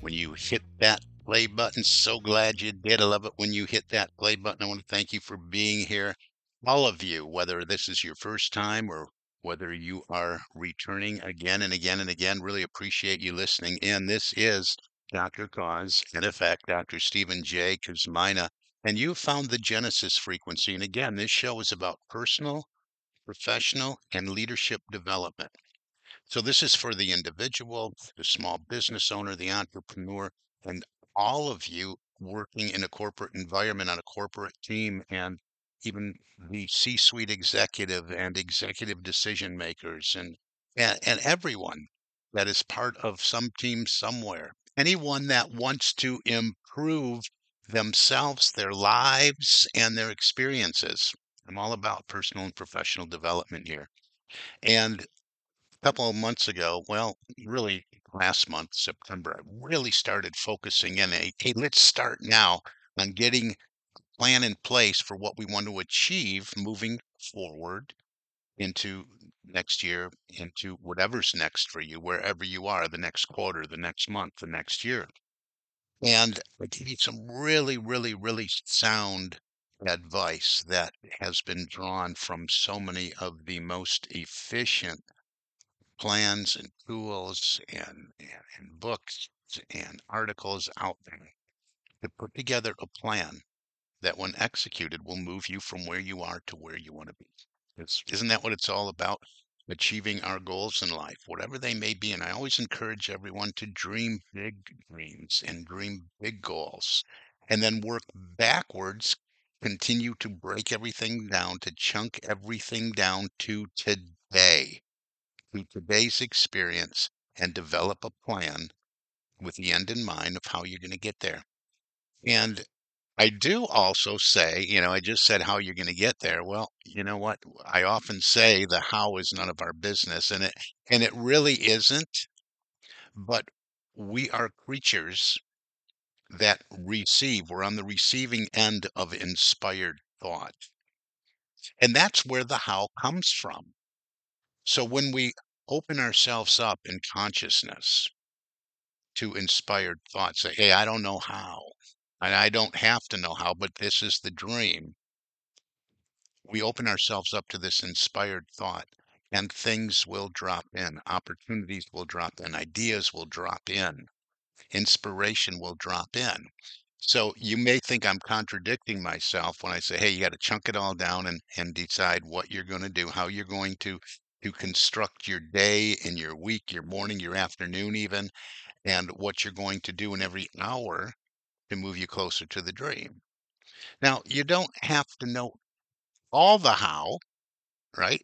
when you hit that play button. So glad you did. I love it when you hit that play button. I want to thank you for being here. All of you, whether this is your first time or whether you are returning again and again and again, really appreciate you listening in. This is Dr. Cause, in effect, Dr. Stephen J. Kosmina, and you found the Genesis frequency. And again, this show is about personal, professional, and leadership development. So this is for the individual, the small business owner, the entrepreneur, and all of you working in a corporate environment on a corporate team and even the C-suite executive and executive decision makers and, and and everyone that is part of some team somewhere. Anyone that wants to improve themselves, their lives, and their experiences. I'm all about personal and professional development here. And couple of months ago, well, really last month, September, I really started focusing in a, hey, let's start now on getting a plan in place for what we want to achieve moving forward into next year, into whatever's next for you, wherever you are, the next quarter, the next month, the next year. And I gave you some really, really, really sound advice that has been drawn from so many of the most efficient plans and tools and, and, and books and articles out there to put together a plan that when executed will move you from where you are to where you want to be. It's, isn't that what it's all about? Achieving our goals in life, whatever they may be. And I always encourage everyone to dream big dreams and dream big goals and then work backwards, continue to break everything down, to chunk everything down to today to today's experience and develop a plan with the end in mind of how you're going to get there. And I do also say, you know, I just said how you're going to get there. Well, you know what? I often say the how is none of our business and it and it really isn't. But we are creatures that receive. We're on the receiving end of inspired thought. And that's where the how comes from. So when we open ourselves up in consciousness to inspired thoughts, say, hey, I don't know how, and I don't have to know how, but this is the dream. We open ourselves up to this inspired thought, and things will drop in, opportunities will drop in, ideas will drop in, inspiration will drop in. So you may think I'm contradicting myself when I say, hey, you got to chunk it all down and, and decide what you're going to do, how you're going to to construct your day and your week, your morning, your afternoon, even, and what you're going to do in every hour to move you closer to the dream. Now, you don't have to know all the how, right?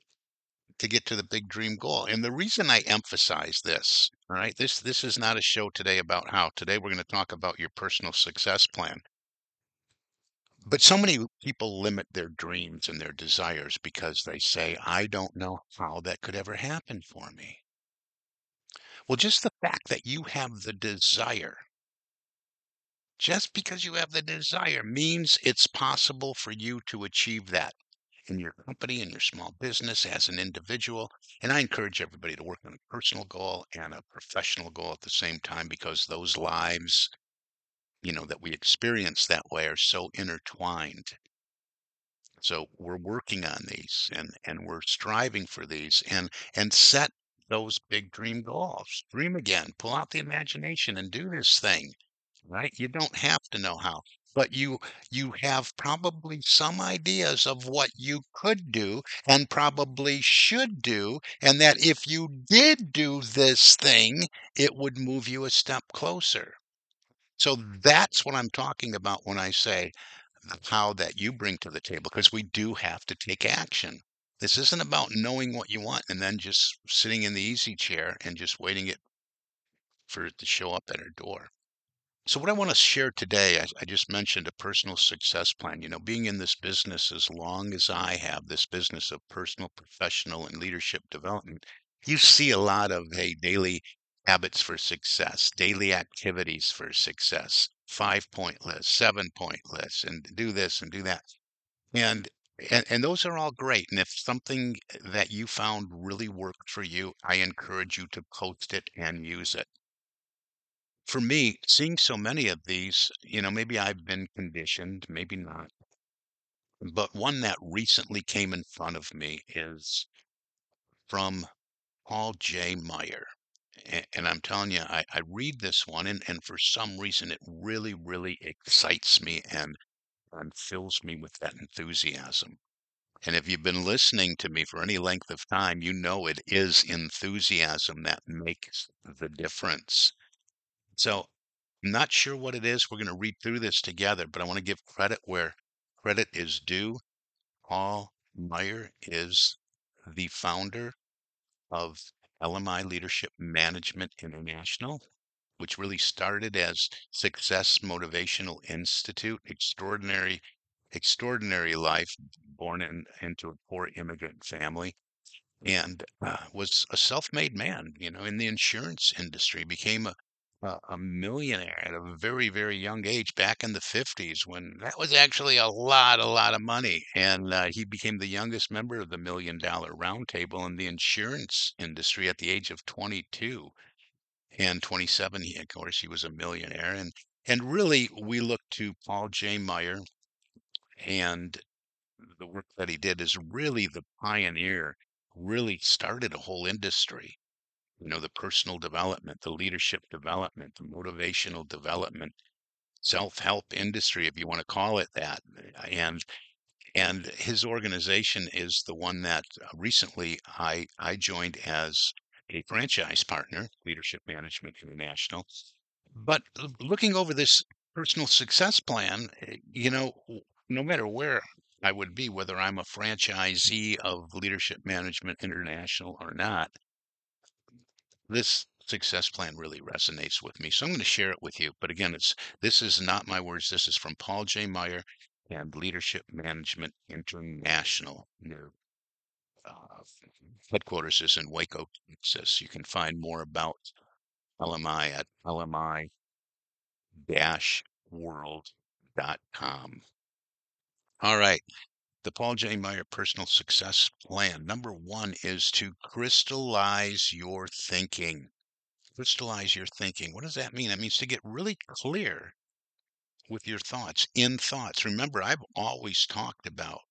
To get to the big dream goal. And the reason I emphasize this, all right, this this is not a show today about how. Today we're going to talk about your personal success plan. But so many people limit their dreams and their desires because they say, I don't know how that could ever happen for me. Well, just the fact that you have the desire, just because you have the desire means it's possible for you to achieve that in your company, in your small business, as an individual. And I encourage everybody to work on a personal goal and a professional goal at the same time because those lives you know, that we experience that way are so intertwined. So we're working on these and, and we're striving for these and, and set those big dream goals. Dream again, pull out the imagination and do this thing. right? You don't have to know how, but you you have probably some ideas of what you could do and probably should do, and that if you did do this thing, it would move you a step closer. So that's what I'm talking about when I say the how that you bring to the table, because we do have to take action. This isn't about knowing what you want and then just sitting in the easy chair and just waiting it for it to show up at our door. So, what I want to share today, I, I just mentioned a personal success plan. You know, being in this business as long as I have, this business of personal, professional, and leadership development, you see a lot of hey, daily habits for success, daily activities for success, five point list, seven point list, and do this and do that. And and, and those are all great. And if something that you found really worked for you, I encourage you to post it and use it for me, seeing so many of these, you know, maybe I've been conditioned, maybe not. But one that recently came in front of me is from Paul J. Meyer. And, I'm telling you, I, I read this one, and, and for some reason, it really, really excites me and, and fills me with that enthusiasm. And if you've been listening to me for any length of time, you know it is enthusiasm that makes the difference. So I'm not sure what it is. We're going to read through this together, but I want to give credit where credit is due. Paul Meyer is the founder of LMI Leadership Management International, which really started as Success Motivational Institute, extraordinary, extraordinary life, born in, into a poor immigrant family and uh, was a self-made man, you know, in the insurance industry, became a a, millionaire at a very, very young age back in the 50s when that was actually a lot, a lot of money. And uh, he became the youngest member of the Million Dollar Roundtable in the insurance industry at the age of 22. And 27, he, of course, he was a millionaire. And and really, we look to Paul J. Meyer and the work that he did is really the pioneer, really started a whole industry you know, the personal development, the leadership development, the motivational development, self-help industry, if you want to call it that. And and his organization is the one that uh, recently I I joined as a franchise partner, Leadership Management International. But looking over this personal success plan, eh, you know, no matter where I would be, whether I'm a franchisee of Leadership Management International or not, this success plan really resonates with me. So I'm going to share it with you. But again, it's this is not my words. This is from Paul J. Meyer and Leadership Management International. Their uh, headquarters is in Waco, Texas. You can find more about LMI at lmi-world.com. All right. The Paul J. Meyer personal success plan. Number one is to crystallize your thinking. Crystallize your thinking. What does that mean? That means to get really clear with your thoughts in thoughts. Remember, I've always talked about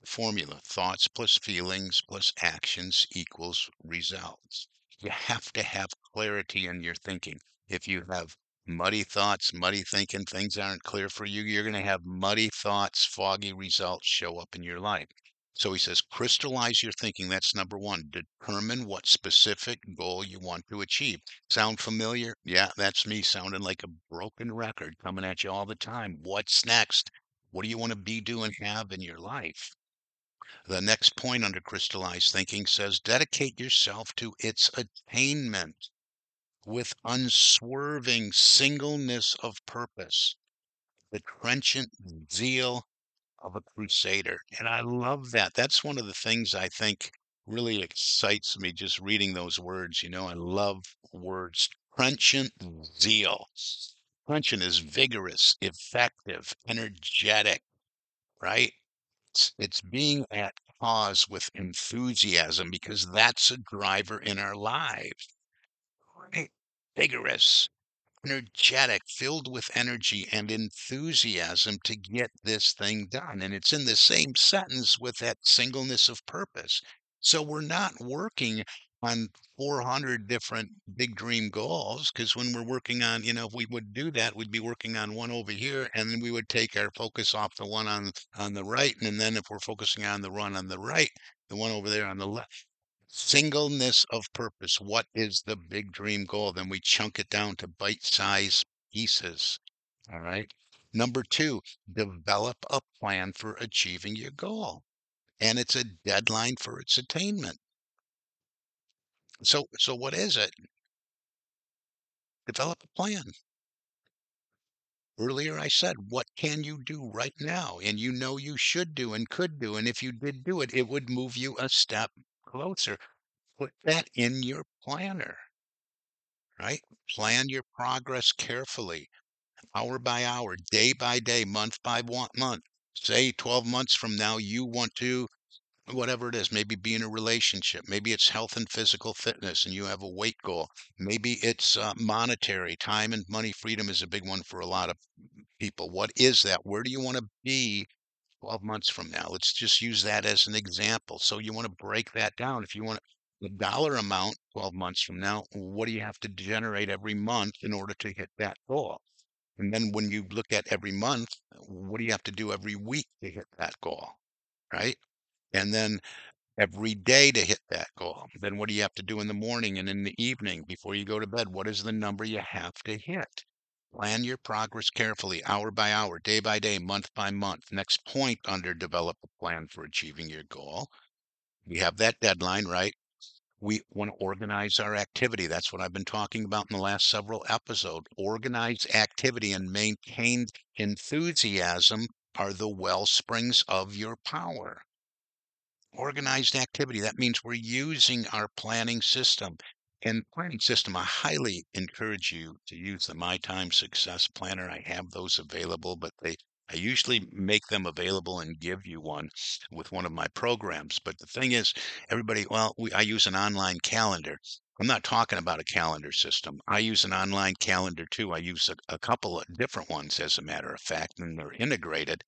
the formula thoughts plus feelings plus actions equals results. You have to have clarity in your thinking. If you have muddy thoughts, muddy thinking, things aren't clear for you, you're going to have muddy thoughts, foggy results show up in your life. So he says, crystallize your thinking. That's number one. Determine what specific goal you want to achieve. Sound familiar? Yeah, that's me sounding like a broken record coming at you all the time. What's next? What do you want to be, do, and have in your life? The next point under crystallized thinking says, dedicate yourself to its attainment with unswerving singleness of purpose, the trenchant zeal of a crusader. And I love that. That's one of the things I think really excites me just reading those words. You know, I love words. Trenchant zeal. Trenchant is vigorous, effective, energetic, right? It's, it's being at cause with enthusiasm because that's a driver in our lives? Vigorous, energetic, filled with energy and enthusiasm to get this thing done. And it's in the same sentence with that singleness of purpose. So we're not working on 400 different big dream goals because when we're working on, you know, if we would do that, we'd be working on one over here, and then we would take our focus off the one on on the right, and then if we're focusing on the one on the right, the one over there on the left. Singleness of purpose. What is the big dream goal? Then we chunk it down to bite-sized pieces. All right. Number two, develop a plan for achieving your goal. And it's a deadline for its attainment. So so what is it? Develop a plan. Earlier I said, what can you do right now? And you know you should do and could do. And if you did do it, it would move you a step closer. Put that in your planner, right? Plan your progress carefully, hour by hour, day by day, month by month. Say 12 months from now, you want to whatever it is, maybe be in a relationship, maybe it's health and physical fitness and you have a weight goal, maybe it's uh, monetary, time and money freedom is a big one for a lot of people. What is that? Where do you want to be 12 months from now? Let's just use that as an example. So you want to break that down. If you want the dollar amount 12 months from now, what do you have to generate every month in order to hit that goal? And then when you look at every month, what do you have to do every week to hit that goal? Right? and then every day to hit that goal. Then what do you have to do in the morning and in the evening before you go to bed? What is the number you have to hit? Plan your progress carefully, hour by hour, day by day, month by month. Next point under develop a plan for achieving your goal. We have that deadline, right? We want to organize our activity. That's what I've been talking about in the last several episodes. Organize activity and maintained enthusiasm are the well springs of your power organized activity. That means we're using our planning system. And planning system, I highly encourage you to use the My Time Success Planner. I have those available, but they I usually make them available and give you one with one of my programs. But the thing is, everybody, well, we, I use an online calendar. I'm not talking about a calendar system. I use an online calendar too. I use a, a couple of different ones, as a matter of fact, and they're integrated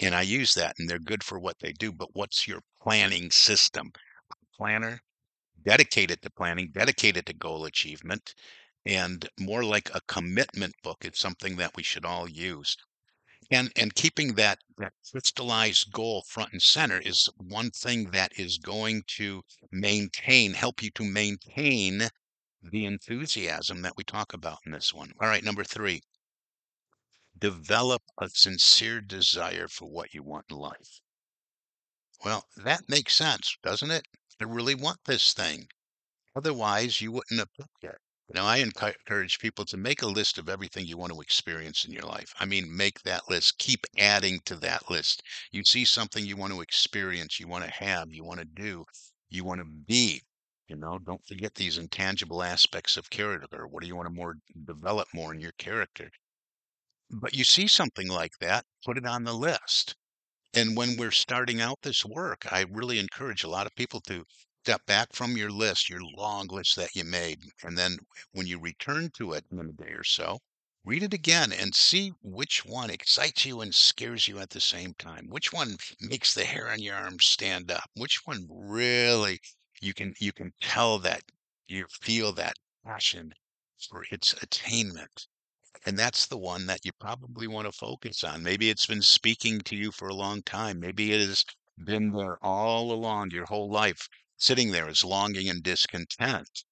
and I use that and they're good for what they do. But what's your planning system? Planner dedicated to planning, dedicated to goal achievement, and more like a commitment book. It's something that we should all use. And and keeping that that crystallized goal front and center is one thing that is going to maintain, help you to maintain the enthusiasm that we talk about in this one. All right, number three, develop a sincere desire for what you want in life. Well, that makes sense, doesn't it? I really want this thing. Otherwise, you wouldn't have picked it. Now, I encourage people to make a list of everything you want to experience in your life. I mean, make that list, keep adding to that list. You see something you want to experience, you want to have, you want to do, you want to be. You know, don't forget these intangible aspects of character. What do you want to more develop more in your character? But you see something like that, put it on the list. And when we're starting out this work, I really encourage a lot of people to step back from your list, your long list that you made. And then when you return to it in a day or so, read it again and see which one excites you and scares you at the same time. Which one makes the hair on your arms stand up? Which one really you can you can tell that you feel that passion for its attainment. And that's the one that you probably want to focus on. Maybe it's been speaking to you for a long time. Maybe it has been there all along your whole life, sitting there as longing and discontent.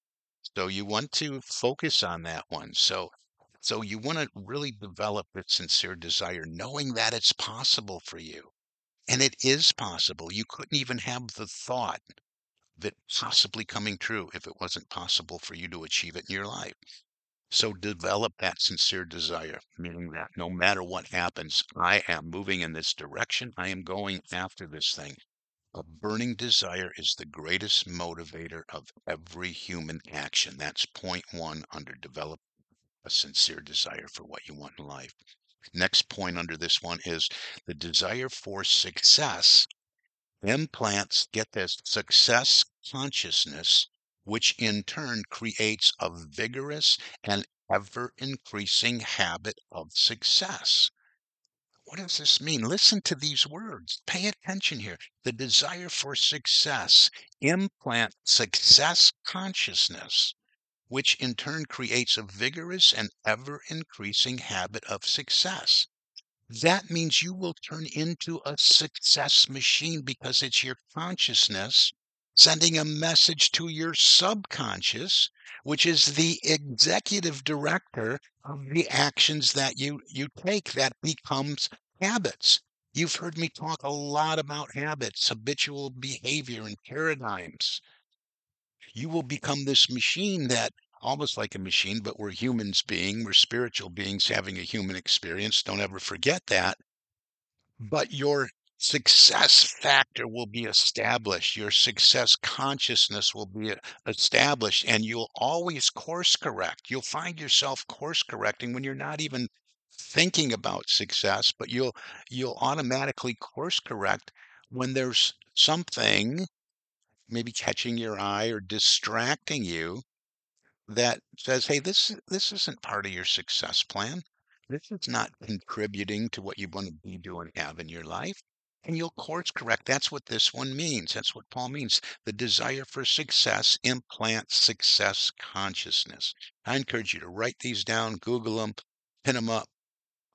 So you want to focus on that one. So so you want to really develop that sincere desire, knowing that it's possible for you. And it is possible. You couldn't even have the thought of it possibly coming true if it wasn't possible for you to achieve it in your life. So develop that sincere desire, meaning that no matter what happens, I am moving in this direction. I am going after this thing. A burning desire is the greatest motivator of every human action. That's point one under develop a sincere desire for what you want in life. Next point under this one is the desire for success implants, get this, success consciousness which in turn creates a vigorous and ever increasing habit of success. what does this mean? Listen to these words. Pay attention here. The desire for success implant success consciousness, which in turn creates a vigorous and ever increasing habit of success. That means you will turn into a success machine because it's your consciousness sending a message to your subconscious, which is the executive director of the actions that you, you take that becomes habits. You've heard me talk a lot about habits, habitual behavior, and paradigms. You will become this machine that almost like a machine, but we're humans being, we're spiritual beings having a human experience. Don't ever forget that. But your success factor will be established. Your success consciousness will be established, and you'll always course correct. You'll find yourself course correcting when you're not even thinking about success, but you'll you'll automatically course correct when there's something maybe catching your eye or distracting you that says, "Hey, this this isn't part of your success plan. This is not contributing to what you want to be doing have in your life." And you'll course correct. That's what this one means. That's what Paul means. The desire for success implants success consciousness. I encourage you to write these down, Google them, pin them up,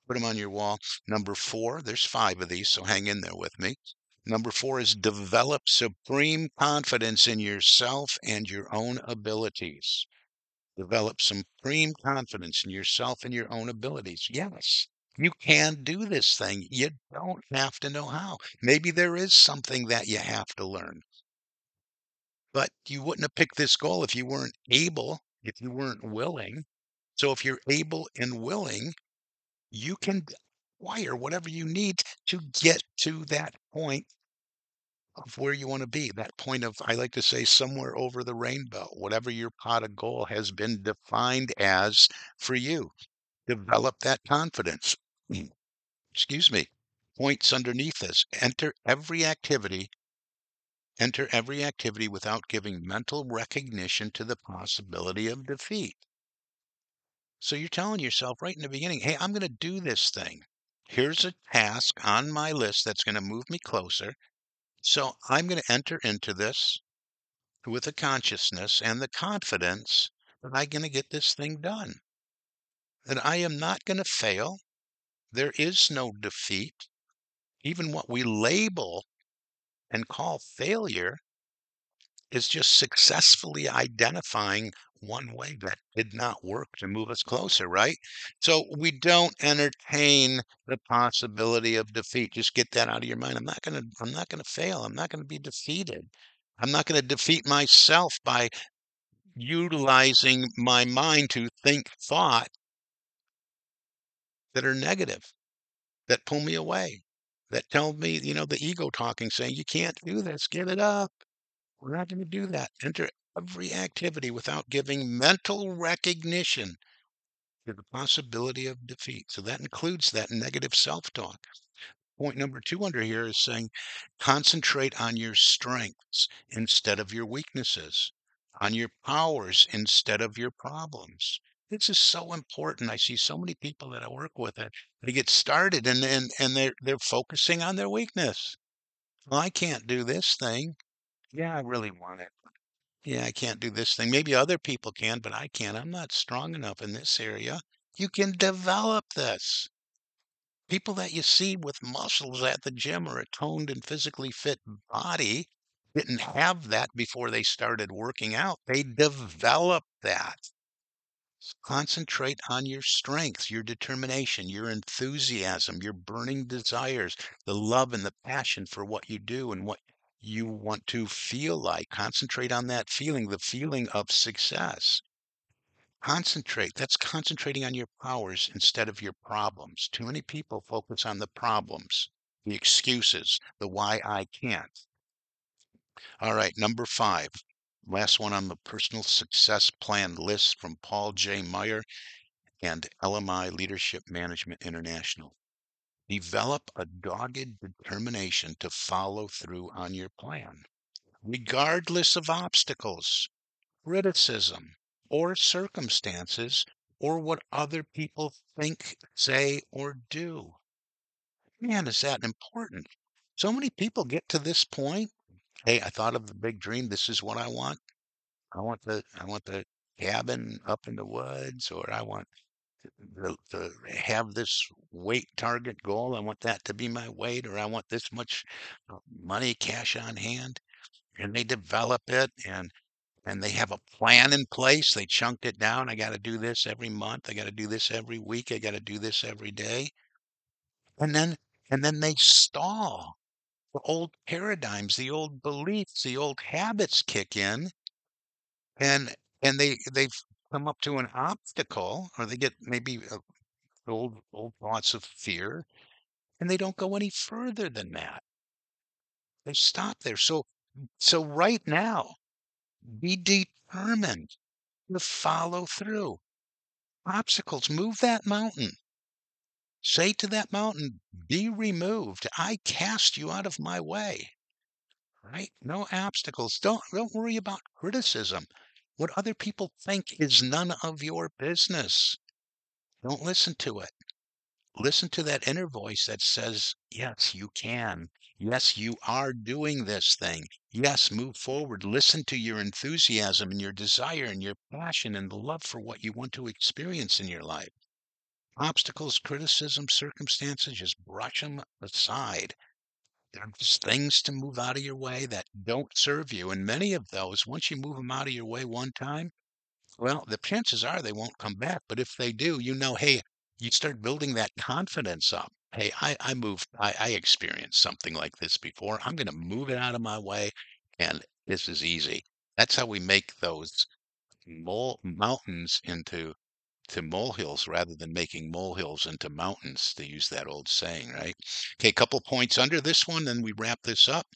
put them on your wall. Number four, there's five of these, so hang in there with me. Number four is develop supreme confidence in yourself and your own abilities. Develop supreme confidence in yourself and your own abilities. Yes, you can do this thing. You don't have to know how. Maybe there is something that you have to learn. But you wouldn't have picked this goal if you weren't able, if you weren't willing. So if you're able and willing, you can acquire whatever you need to get to that point of where you want to be. That point of, I like to say, somewhere over the rainbow, whatever your pot of goal has been defined as for you. Develop that confidence. excuse me, points underneath this. Enter every activity, enter every activity without giving mental recognition to the possibility of defeat. So you're telling yourself right in the beginning, hey, I'm going to do this thing. Here's a task on my list that's going to move me closer. So I'm going to enter into this with a consciousness and the confidence that I'm going to get this thing done. That I am not going to fail. There is no defeat. Even what we label and call failure is just successfully identifying one way that did not work to move us closer, right? So we don't entertain the possibility of defeat. Just get that out of your mind. I'm not to I'm not to fail. I'm not to be defeated. I'm not to defeat myself by utilizing my mind to think thought that are negative, that pull me away, that tell me, you know, the ego talking, saying, you can't do this, give it up. We're not going to do that. Enter every activity without giving mental recognition to the possibility of defeat. So that includes that negative self talk. Point number two under here is saying concentrate on your strengths instead of your weaknesses, on your powers instead of your problems. This is so important. I see so many people that I work with that they get started and and, and they're they're focusing on their weakness. Well, I can't do this thing. Yeah, I really want it. Yeah, I can't do this thing. Maybe other people can, but I can't. I'm not strong enough in this area. You can develop this. People that you see with muscles at the gym or a toned and physically fit body didn't have that before they started working out. They developed that. Concentrate on your strengths, your determination, your enthusiasm, your burning desires, the love and the passion for what you do and what you want to feel like. Concentrate on that feeling, the feeling of success. Concentrate. That's concentrating on your powers instead of your problems. Too many people focus on the problems, the excuses, the why I can't. All right, number five. Last one on the personal success plan list from Paul J. Meyer and LMI Leadership Management International. Develop a dogged determination to follow through on your plan, regardless of obstacles, criticism, or circumstances, or what other people think, say, or do. Man, is that important. So many people get to this point. Hey, I thought of the big dream. This is what I want. I want the I want the cabin up in the woods, or I want to, to have this weight target goal. I want that to be my weight, or I want this much uh, money, cash on hand. And they develop it and and they have a plan in place. They chunked it down. I got to do this every month. I got to do this every week. I got to do this every day. And then and then they stall. The old paradigms, the old beliefs, the old habits kick in and and they they've come up to an obstacle or they get maybe old old thoughts of fear and they don't go any further than that. They stop there. So so right now, be determined to follow through. Obstacles, move that mountain. Say to that mountain, be removed. I cast you out of my way. Right? No obstacles. Don't don't worry about criticism. What other people think is none of your business. Don't listen to it. Listen to that inner voice that says, Yes, you can. Yes, you are doing this thing. Yes, move forward. Listen to your enthusiasm and your desire and your passion and the love for what you want to experience in your life. Obstacles, criticism, circumstances, just brush them aside. They're just things to move out of your way that don't serve you. And many of those, once you move them out of your way one time, well, the chances are they won't come back. But if they do, you know, hey, you start building that confidence up. Hey, I, I moved, I, I experienced something like this before. I'm going to move it out of my way. And this is easy. That's how we make those mountains into to molehills rather than making molehills into mountains, to use that old saying, right? Okay, a couple points under this one, then we wrap this up.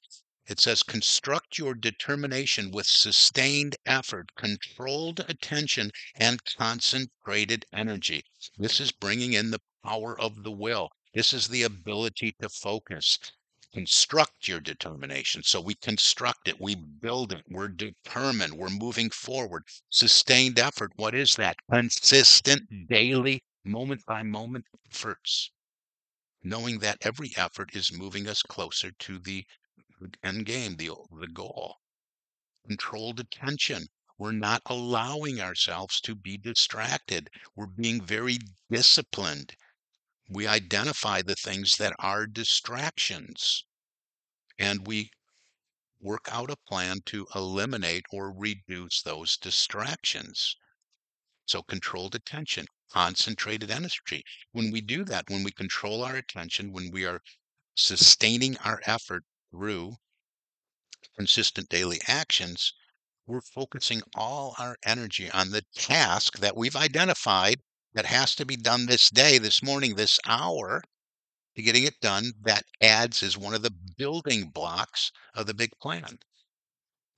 It says, construct your determination with sustained effort, controlled attention, and concentrated energy. This is bringing in the power of the will. This is the ability to focus construct your determination. So we construct it, we build it, we're determined, we're moving forward. Sustained effort, what is that? Consistent, daily, moment by moment efforts. Knowing that every effort is moving us closer to the end game, the, the goal. Controlled attention. We're not allowing ourselves to be distracted. We're being very disciplined we identify the things that are distractions and we work out a plan to eliminate or reduce those distractions. So controlled attention, concentrated energy. When we do that, when we control our attention, when we are sustaining our effort through consistent daily actions, we're focusing all our energy on the task that we've identified that has to be done this day, this morning, this hour to getting it done that adds is one of the building blocks of the big plan.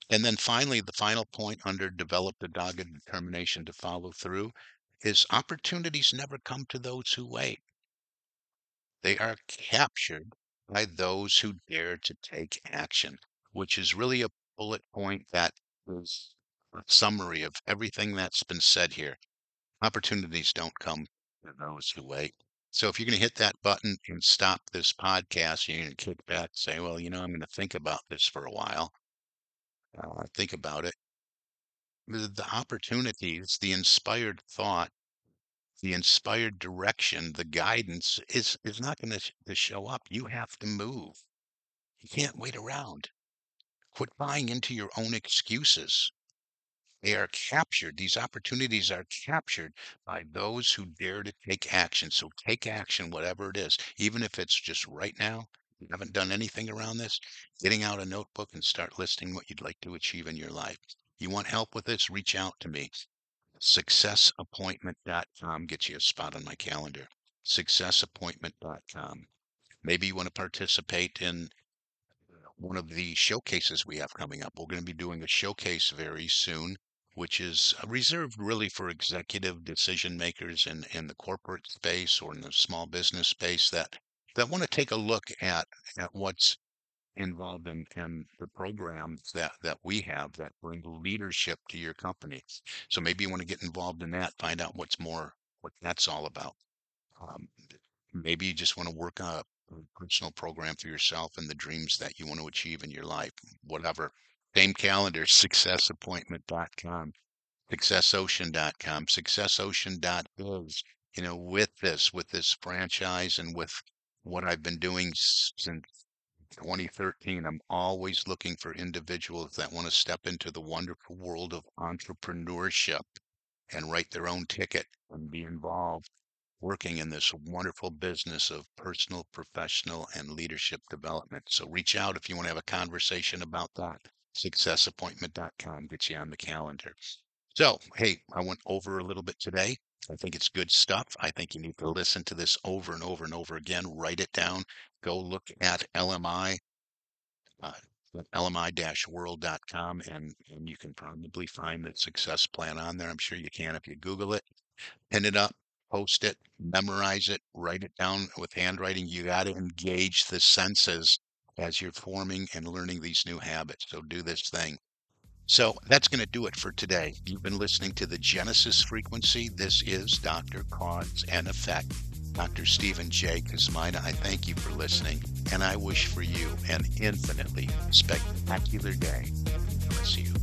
And then finally, the final point under develop the dogged determination to follow through is opportunities never come to those who wait. They are captured by those who dare to take action, which is really a bullet point that is a summary of everything that's been said here opportunities don't come to those who wait. So if you're going to hit that button and stop this podcast, you're going to kick back and say, well, you know, I'm going to think about this for a while. Uh, think about it. The, the opportunities, the inspired thought, the inspired direction, the guidance is, is not going to, to show up. You have to move. You can't wait around. Quit buying into your own excuses. They are captured. These opportunities are captured by those who dare to take action. So take action, whatever it is, even if it's just right now. You haven't done anything around this, getting out a notebook and start listing what you'd like to achieve in your life. You want help with this? Reach out to me. Successappointment.com gets you a spot on my calendar. Successappointment.com. Maybe you want to participate in uh, one of the showcases we have coming up. We're going to be doing a showcase very soon which is uh, reserved really for executive decision makers in, in the corporate space or in the small business space that that want to take a look at at what's involved in, in the programs that that we have that bring leadership to your company. So maybe you want to get involved in that, find out what's more what that's all about. Um, maybe you just want to work on a personal program for yourself and the dreams that you want to achieve in your life, whatever. Same calendar, successappointment.com, successocean.com, successocean.biz. You know, with this, with this franchise and with what I've been doing since 2013, I'm always looking for individuals that want to step into the wonderful world of entrepreneurship and write their own ticket and be involved working in this wonderful business of personal, professional, and leadership development. So reach out if you want to have a conversation about that. Successappointment.com gets you on the calendar. So, hey, I went over a little bit today. I think it's good stuff. I think you need to listen to this over and over and over again. Write it down. Go look at LMI, uh, lmi-world.com, and, and you can probably find the success plan on there. I'm sure you can if you Google it. Pin it up, post it, memorize it, write it down with handwriting. You got to engage the senses as you're forming and learning these new habits. So do this thing. So that's going to do it for today. You've been listening to the Genesis frequency. This is Dr. Cause and Effect. Dr. Stephen J. Kosmina, I thank you for listening, and I wish for you an infinitely spectacular day. Bless you.